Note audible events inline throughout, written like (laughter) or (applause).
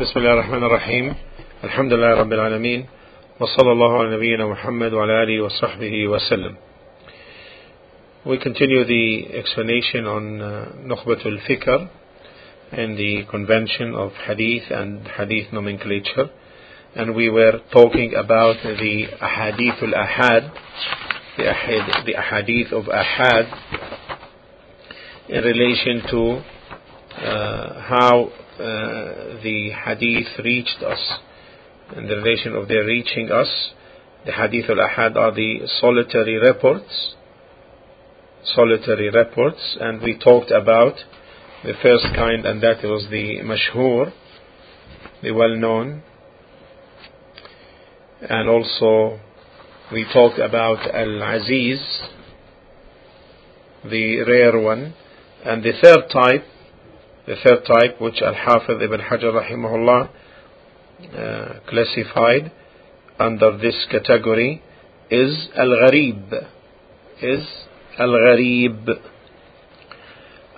بسم الله الرحمن الرحيم الحمد لله رب العالمين وصلى الله على نبينا محمد وعلى آله وصحبه وسلم We continue the explanation on uh, Fikr and the convention of Hadith and Hadith nomenclature and we were talking about the Ahadith al-Ahad the, ahad, the Ahadith of Ahad in relation to uh, how uh, Uh, the hadith reached us and the relation of their reaching us the hadith al-ahad are the solitary reports solitary reports and we talked about the first kind and that was the mashhur the well-known. And also we talked about al-aziz the rare one. And the third type the third type which Al-Hafiz ibn Hajar rahimahullah uh, classified under this category is Al-Gharib. Is Al-Gharib.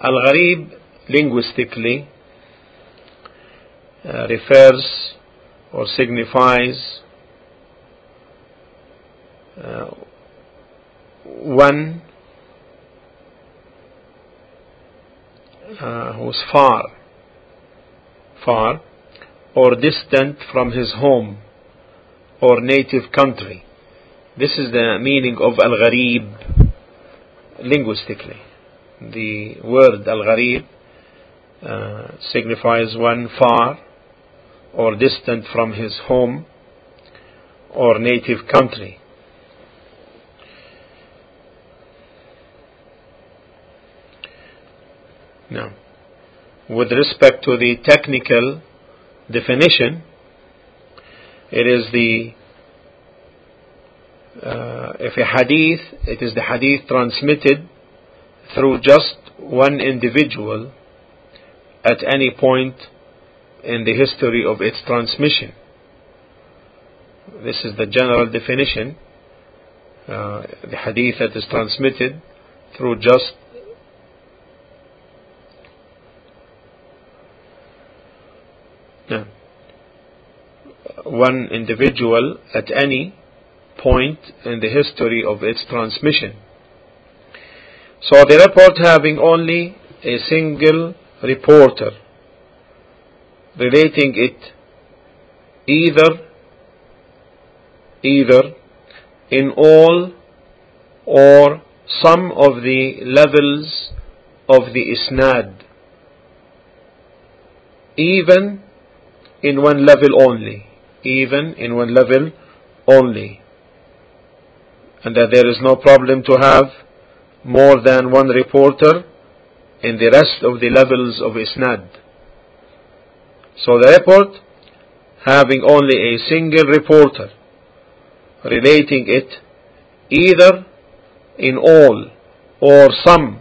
Al-Gharib linguistically uh, refers or signifies uh, one uh, who's far, far, or distant from his home or native country. This is the meaning of al-gharib linguistically. The word al-gharib uh, signifies one far or distant from his home or native country. Now, with respect to the technical definition, it is the uh, if a hadith, it is the hadith transmitted through just one individual at any point in the history of its transmission. This is the general definition. Uh, the hadith that is transmitted through just Uh, one individual at any point in the history of its transmission. So the report having only a single reporter relating it either either in all or some of the levels of the isnad even in one level only even in one level only. And that there is no problem to have more than one reporter in the rest of the levels of isnad. So the report having only a single reporter relating it either in all or some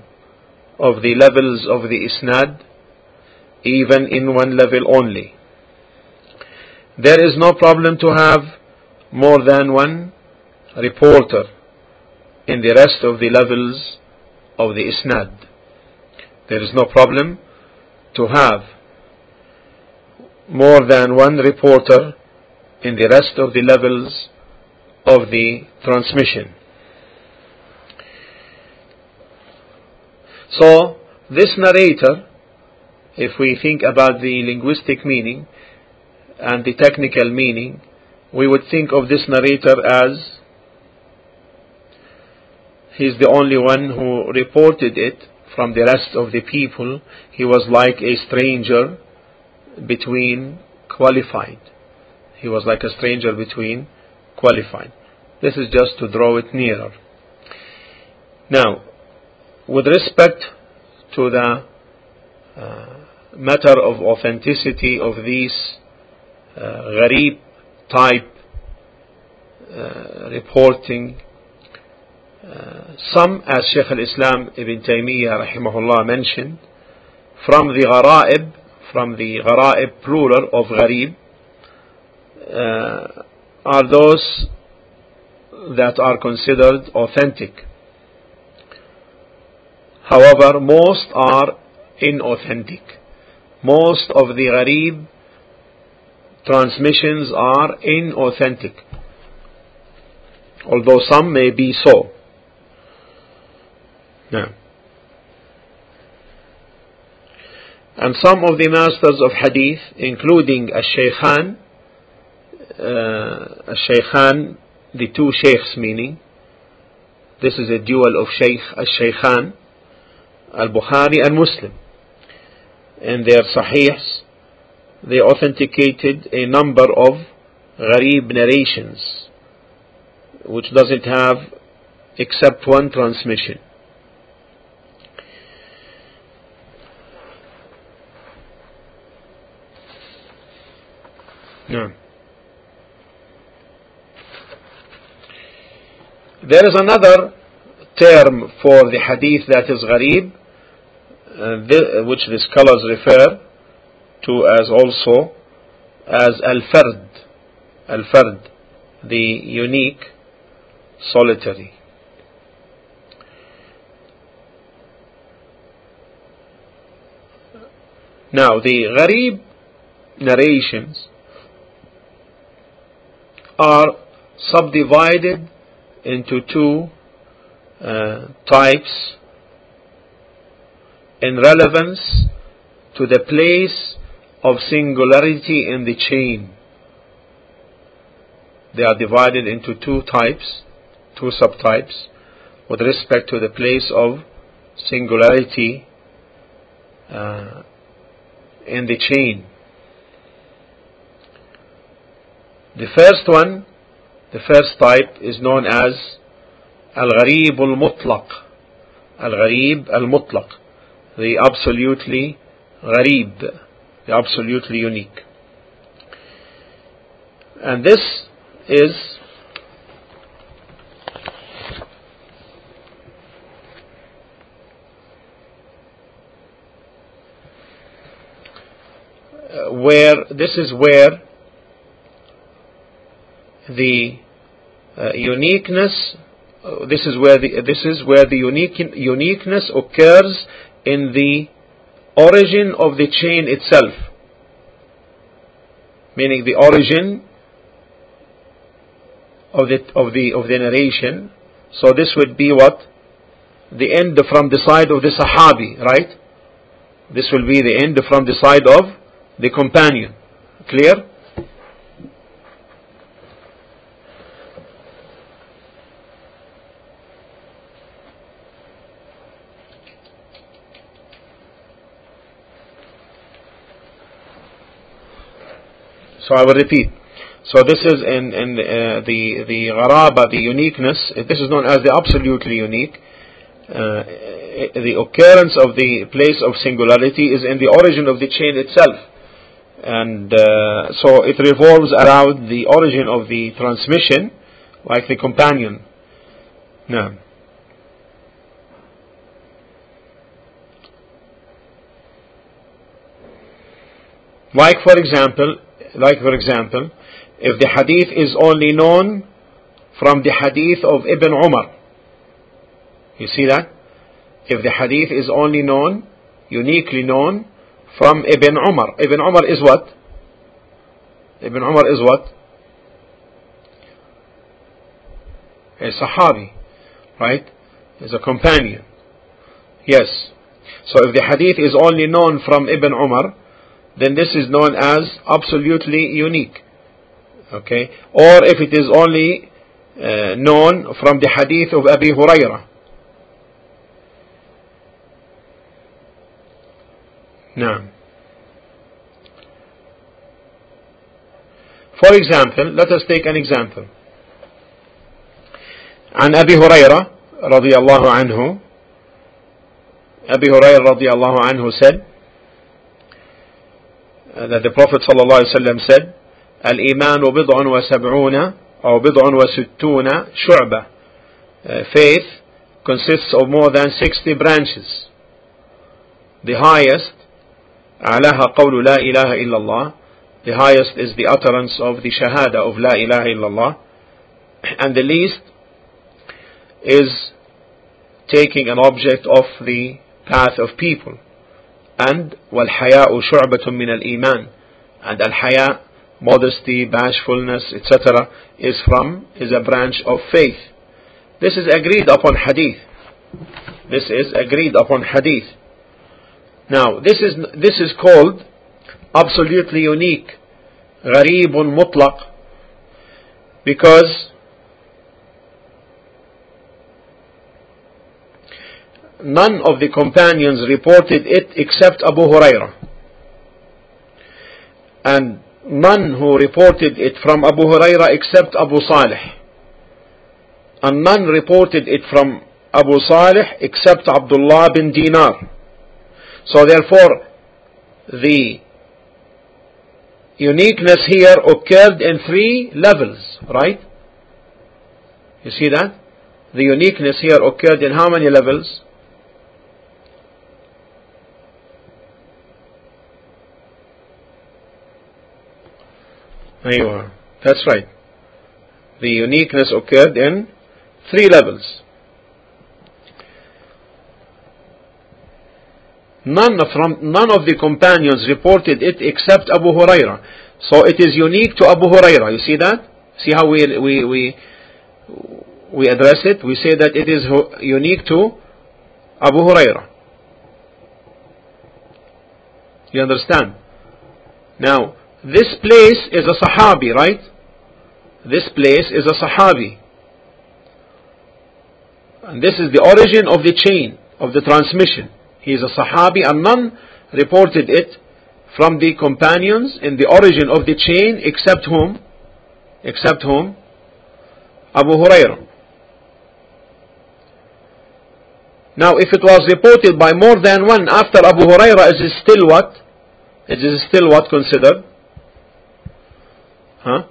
of the levels of the isnad even in one level only there is no problem to have more than one reporter in the rest of the levels of the isnad. There is no problem to have more than one reporter in the rest of the levels of the transmission. So, this narrator, if we think about the linguistic meaning, and the technical meaning, we would think of this narrator as he's the only one who reported it from the rest of the people. He was like a stranger between qualified. He was like a stranger between qualified. This is just to draw it nearer. Now, with respect to the uh, matter of authenticity of these gharib type uh, reporting. Uh, some, as Shaykh al-Islam Ibn Taymiyyah rahimahullah mentioned, from the gharaib, from the gharaib plural of gharib, uh, are those that are considered authentic. However, most are inauthentic. Most of the gharib transmissions are inauthentic, although some may be so. Now, and some of the masters of hadith, including Al-Shaykhan, uh, Al-Shaykhan, the two sheikhs meaning, this is a dual of Shaykh Al-Shaykhan, Al-Bukhari and Muslim. In their Sahihs, they authenticated a number of gharib narrations, which doesn't have except one transmission. No. There is another term for the hadith that is gharib, uh, which the scholars refer to as also as al-fard, al-fard, the unique, solitary. Now the gharib narrations are subdivided into two uh, types in relevance to the place of singularity in the chain. They are divided into two types, two subtypes, with respect to the place of singularity uh, in the chain. The first one, the first type is known as Al-Gharib al-Mutlaq. Al-Gharib al-Mutlaq. The absolutely Gharib. Absolutely unique. And this is where this is where the uh, uniqueness uh, this is where the this is where the unique uniqueness occurs in the origin of the chain itself. Meaning the origin of the of the of the narration. So this would be what? The end from the side of the sahabi right? This will be the end from the side of the companion. Clear So I will repeat. So this is in, in uh, the the gharaba, the uniqueness. This is known as the absolutely unique. Uh, the occurrence of the place of singularity is in the origin of the chain itself, and uh, so it revolves around the origin of the transmission, like the companion. Now. Like for example, like for example, if the hadith is only known from the hadith of Ibn Umar. You see that? If the hadith is only known, uniquely known, from Ibn Umar. Ibn Umar is what? Ibn Umar is what? A Sahabi, right? Is a companion. Yes. So if the hadith is only known from Ibn Umar, then this is known as absolutely unique. Okay? Or if it is only uh, known from the hadith of Abi Hurairah. Now, for example, let us take an example. عن أبي هريرة رضي الله عنه أبي هريرة رضي الله عنه said uh, that the Prophet ﷺ said, Al-Iman وسبعون أو sab'una, وستون شعبة." Uh, faith consists of more than 60 branches. The highest, عَلَاهَا قَوْلُ لَا إِلَهِ إِلَّا اللَّهِ, the highest is the utterance of the shahada of la ilaha illallah, (clears throat) and the least is taking an object off the path of people. And والحياء شعبة من الإيمان and al-haya modesty, bashfulness, etc., is from, is a branch of faith. This is agreed upon hadith. This is agreed upon hadith. Now, this is, this is called absolutely unique, غريب مطلق, because none of the companions reported it except Abu Huraira. And none who reported it from Abu Huraira except Abu Salih. And none reported it from Abu Salih except Abdullah bin Dinar. So therefore, the uniqueness here occurred in three levels, right? You see that? The uniqueness here occurred in how many levels? Aywa. That's right. The uniqueness occurred in three levels. None, from, none of the companions reported it except Abu Huraira. So it is unique to Abu Huraira. You see that? See how we, we, we, we address it? We say that it is unique to Abu Huraira. You understand? Now, this place is a Sahabi, right? This place is a Sahabi. And this is the origin of the chain, of the transmission. He is a Sahabi and none reported it from the companions in the origin of the chain except whom? Except whom? Abu Hurairah. Now if it was reported by more than one after Abu Hurairah, is it still what? Is it still what considered? Huh?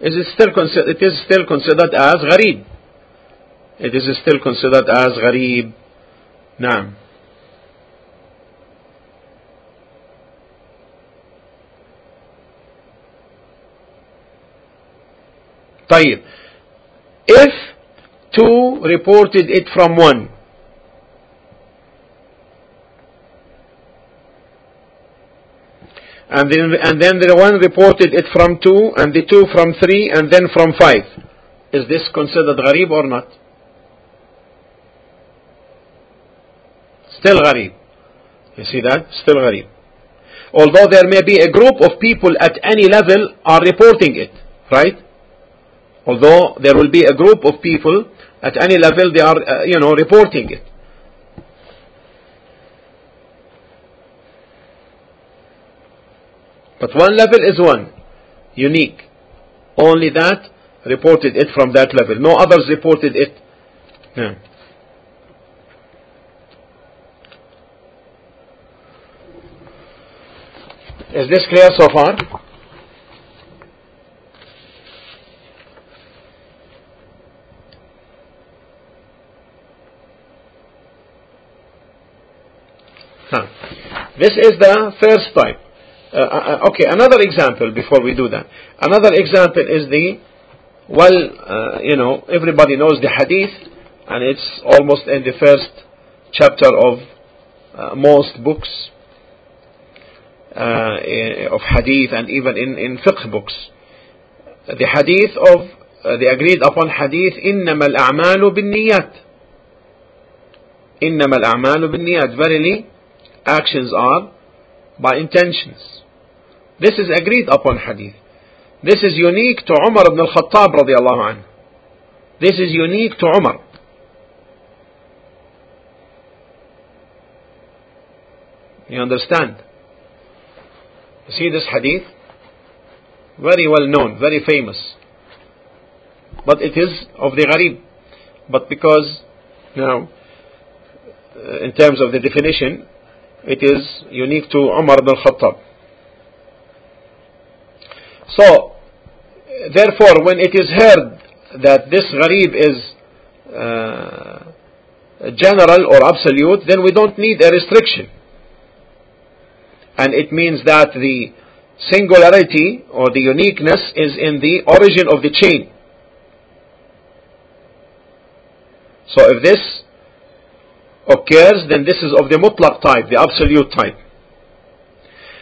Is it still considered? It is still considered as gharib. It is still considered as gharib. نعم. طيب. If two reported it from one, and then, and then the one reported it from two, and the two from three, and then from five. Is this considered gharib or not? Still gharib. You see that? Still gharib. Although there may be a group of people at any level are reporting it, right? Although there will be a group of people at any level they are, uh, you know, reporting it. But one level is one, unique. Only that reported it from that level. No others reported it. No. Is this clear so far? Huh. This is the first type. Uh, uh, okay, another example before we do that. Another example is the, well, uh, you know, everybody knows the hadith, and it's almost in the first chapter of uh, most books uh, of hadith and even in, in fiqh books. The hadith of, uh, the agreed upon hadith, إنما الأعمال بالنيات. إنما الأعمال بالنيات. Verily, actions are by intentions. This is agreed upon hadith. This is unique to Umar ibn al-Khattab radiallahu anhu. This is unique to Umar. You understand? You see this hadith? Very well known, very famous. But it is of the gharib. But because, now, uh, in terms of the definition, it is unique to Umar ibn al-Khattab. So, therefore, when it is heard that this gharib is uh, general or absolute, then we don't need a restriction. And it means that the singularity or the uniqueness is in the origin of the chain. So if this occurs, then this is of the mutlaq type, the absolute type.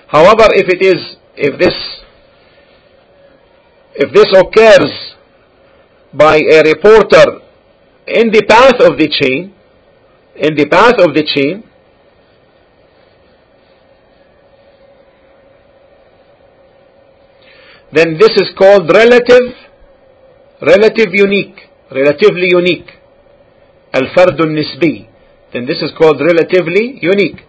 However, if it is, if this if this occurs by a reporter in the path of the chain, in the path of the chain, then this is called relative, relative unique, relatively unique. Al-Fard nisbi Then this is called relatively unique.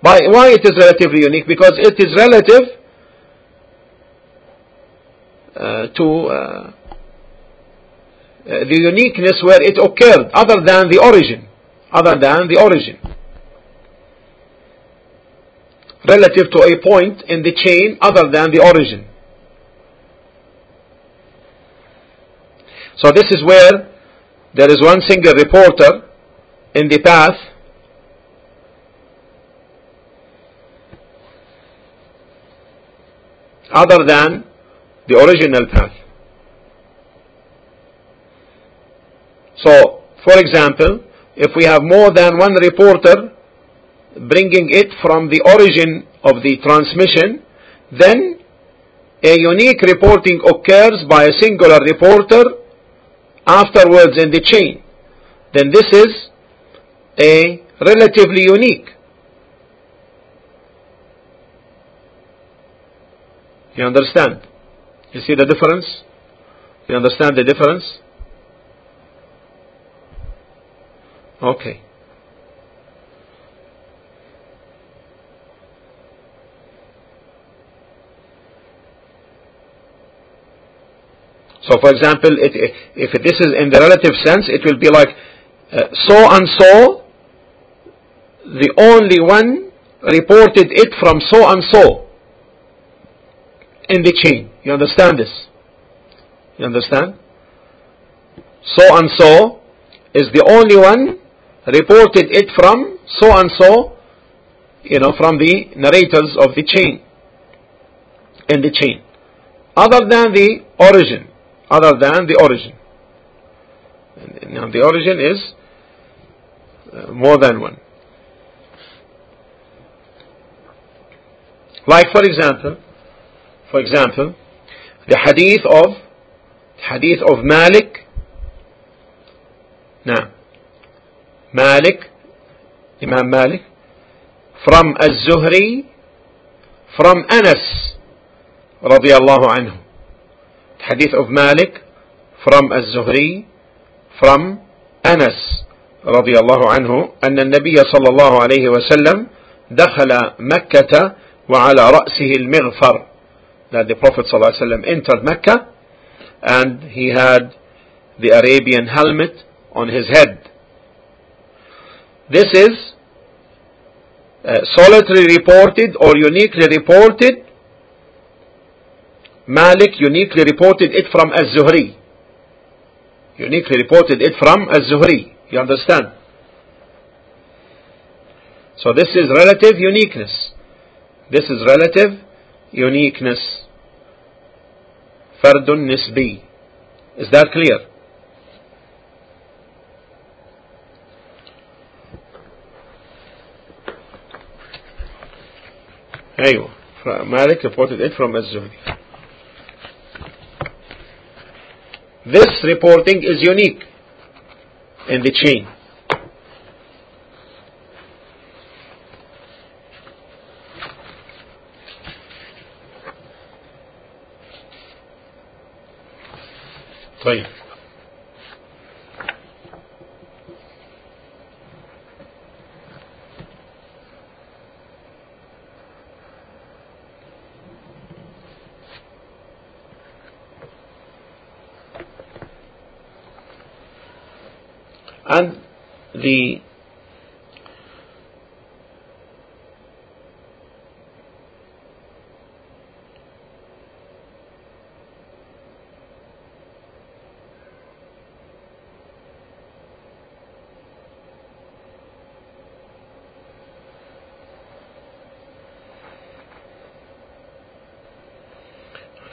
By, why it is relatively unique? Because it is relative to uh, the uniqueness where it occurred, other than the origin, other than the origin. Relative to a point in the chain other than the origin. So this is where there is one single reporter in the path other than the original path. So, for example, if we have more than one reporter bringing it from the origin of the transmission, then a unique reporting occurs by a singular reporter afterwards in the chain. Then this is a relatively unique. You understand? You see the difference? You understand the difference? Okay. So, for example, it, if this is in the relative sense, it will be like uh, so and so, the only one reported it from so and so in the chain. You understand this? You understand? So and so is the only one reported it from so and so, you know, from the narrators of the chain, in the chain. Other than the origin, other than the origin. Now the origin is uh, more than one. Like for example, for example, the hadith of hadith of Malik. Now, Malik, Imam Malik, from Az-Zuhri, from Anas, radiallahu anhu. Hadith of Malik, from Az-Zuhri, from Anas, radiallahu anhu, أن النبي صلى الله عليه وسلم دخل مكة وعلى رأسه المغفر that the Prophet ﷺ entered Mecca and he had the Arabian helmet on his head. This is uh, solitary reported or uniquely reported. Malik uniquely reported it from Az-Zuhri. Uniquely reported it from Az-Zuhri. You understand? So this is relative uniqueness. This is relative uniqueness. فرد نسبي Is that clear? أيوة Malik reported it from Az-Zuhri This reporting is unique in the chain طيب and the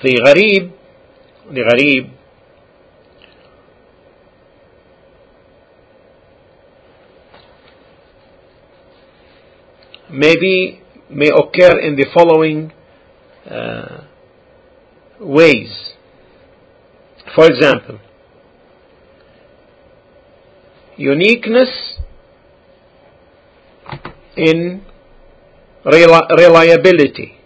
gharib, the maybe may occur in the following uh, ways. For example, uniqueness in reliability.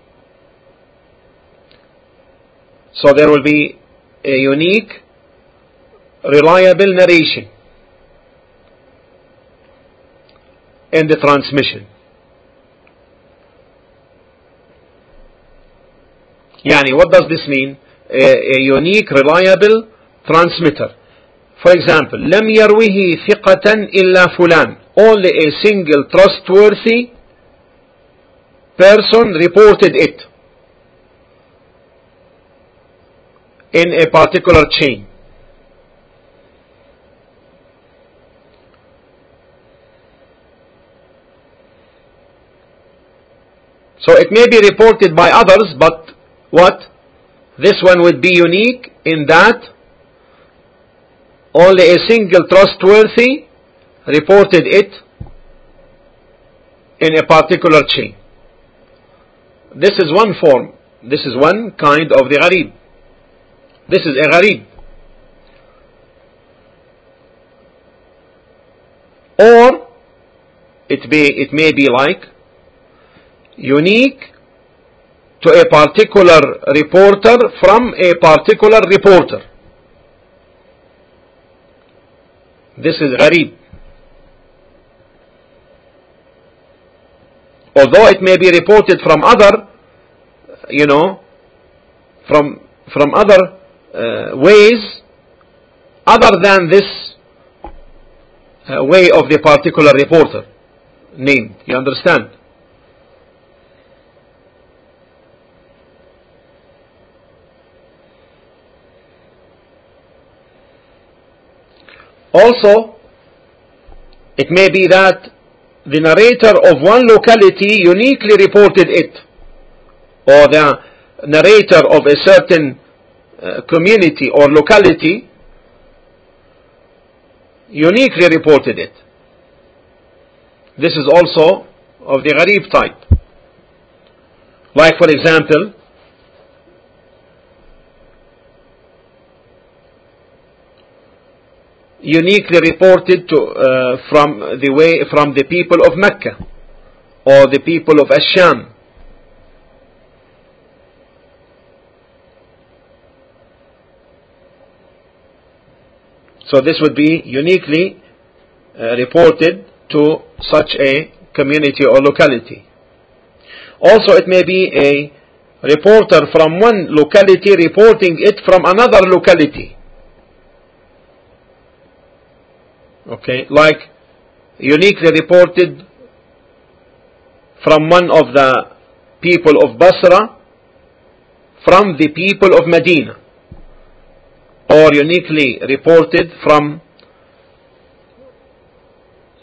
So there will be a unique, reliable narration in the transmission. يعني what does this mean? A, a unique, reliable transmitter. For example, لم يروه ثقة إلا فلان. Only a single trustworthy person reported it In a particular chain. So it may be reported by others, but what? This one would be unique in that only a single trustworthy reported it in a particular chain. This is one form. This is one kind of the gharib. This is a. Or it may, it may be like unique to a particular reporter from a particular reporter. This is gharib. Although it may be reported from other, you know, from from other uh, ways other than this uh, way of the particular reporter named. You understand? Also, it may be that the narrator of one locality uniquely reported it, or the narrator of a certain uh, community or locality uniquely reported it. This is also of the gharib type. Like for example, uniquely reported to, uh, from the way from the people of Mecca or the people of Asham. So this would be uniquely uh, reported to such a community or locality. Also, it may be a reporter from one locality reporting it from another locality. okay, like uniquely reported from one of the people of Basra from the people of Medina, or uniquely reported from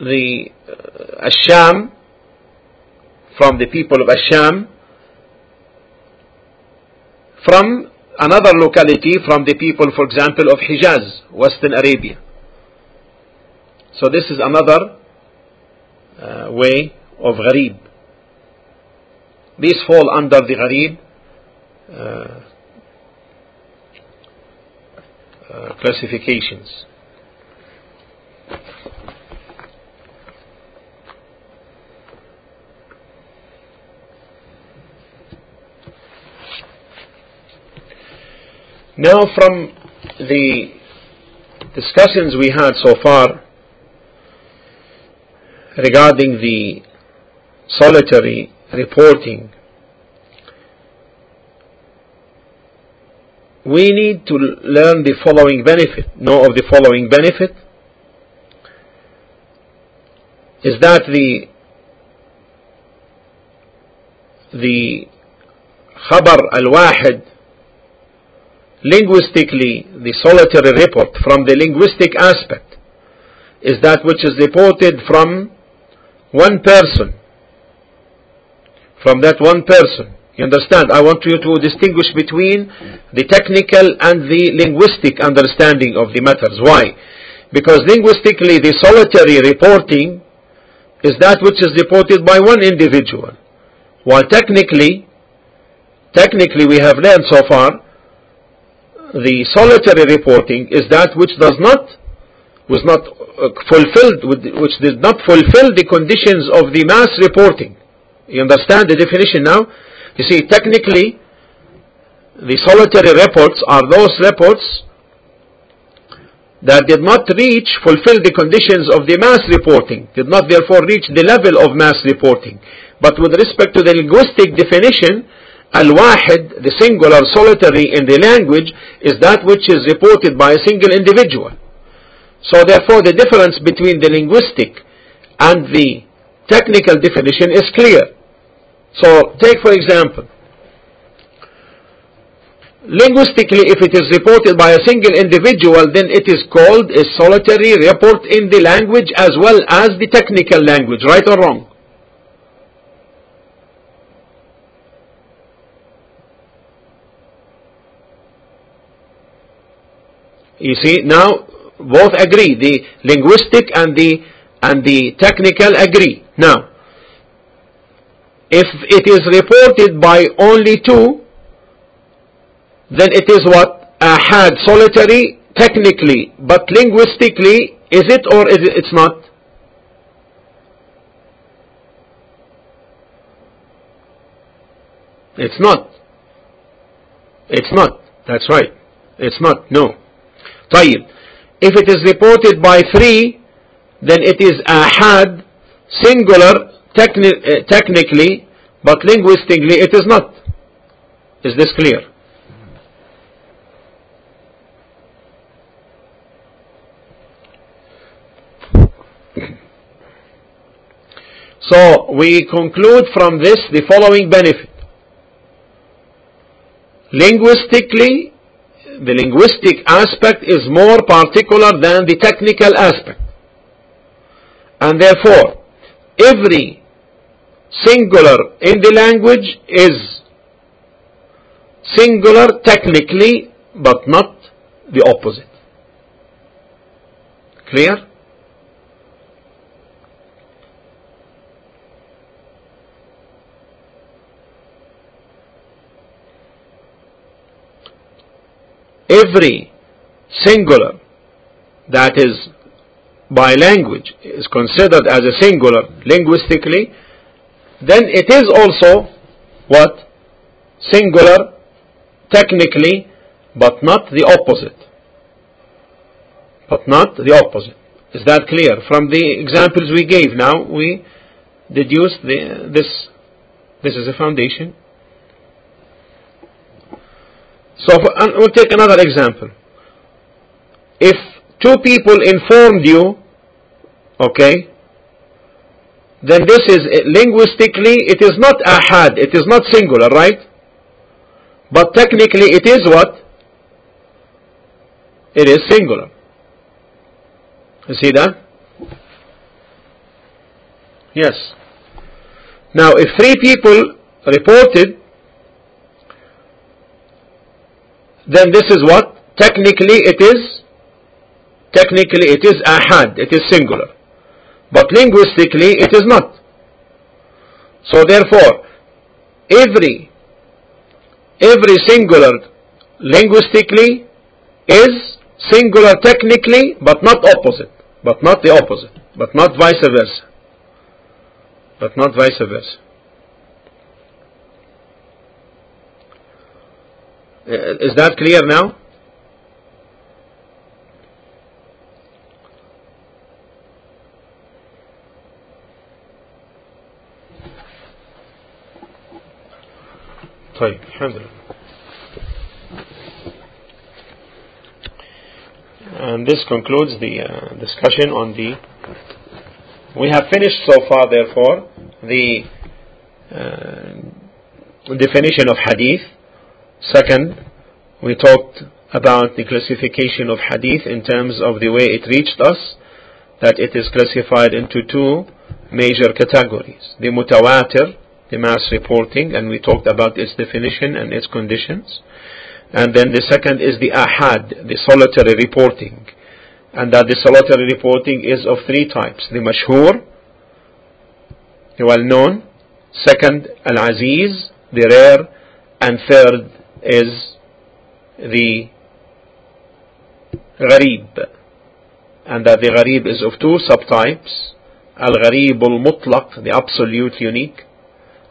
the uh, Asham, from the people of Asham, from another locality, from the people, for example, of Hijaz, Western Arabia. So this is another uh, way of gharib. These fall under the gharib uh, uh, Uh, classifications. Now from the discussions we had so far regarding the solitary reporting, we need to learn the following benefit, know of the following benefit, is that the the khabar al-wahid linguistically the solitary report from the linguistic aspect is that which is reported from one person. From that one person. You understand? I want you to distinguish between the technical and the linguistic understanding of the matters. Why? Because linguistically, the solitary reporting is that which is reported by one individual. While technically, technically we have learned so far the solitary reporting is that which does not was not uh, fulfilled which did not fulfill the conditions of the mass reporting you understand the definition now you see technically the solitary reports are those reports that did not reach fulfill the conditions of the mass reporting did not therefore reach the level of mass reporting but with respect to the linguistic definition Al-Wahid, the singular solitary in the language, is that which is reported by a single individual. So therefore the difference between the linguistic and the technical definition is clear. So take for example, linguistically if it is reported by a single individual then it is called a solitary report in the language as well as the technical language, right or wrong? You see, now both agree. The linguistic and the and the technical agree. Now, if it is reported by only two, then it is what ahad solitary technically, but linguistically, is it or is it, it's not? It's not. It's not. That's right. It's not. No. طيب if it is reported by three then it is ahad singular techni uh, technically but linguistically it is not. Is this clear? So we conclude from this the following benefit. Linguistically the linguistic aspect is more particular than the technical aspect. And therefore, every singular in the language is singular technically, but not the opposite. Clear? every singular that is by language is considered as a singular linguistically, then it is also what? Singular technically, but not the opposite. But not the opposite. Is that clear? From the examples we gave now, we deduce the, this. This is a foundation. So we'll take another example. If two people informed you, okay, then this is eh, linguistically it is not ahad, it is not singular, right? But technically it is what? It is singular. You see that? Yes. Now if three people reported then this is what? Technically it is, technically it is ahad, it is singular. But linguistically it is not. So therefore, every, every singular linguistically is singular technically, but not opposite, but not the opposite, but not vice versa, but not vice versa. Uh, is that clear now? طيب الحمد لله and this concludes the uh, discussion on the we have finished so far therefore the uh, definition of hadith Second, we talked about the classification of hadith in terms of the way it reached us, that it is classified into two major categories. The mutawatir, the mass reporting, and we talked about its definition and its conditions. And then the second is the ahad, the solitary reporting. And that the solitary reporting is of three types. The mashhur, the well known. Second, al-aziz, the rare. And third, is the gharib and that the gharib is of two subtypes al-gharib al-mutlaq the absolute unique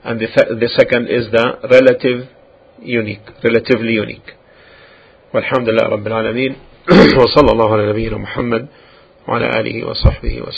and the, th- the second is the relative unique relatively unique والحمد لله رب العالمين وصلى الله على نبينا محمد وعلى آله وصحبه وسلم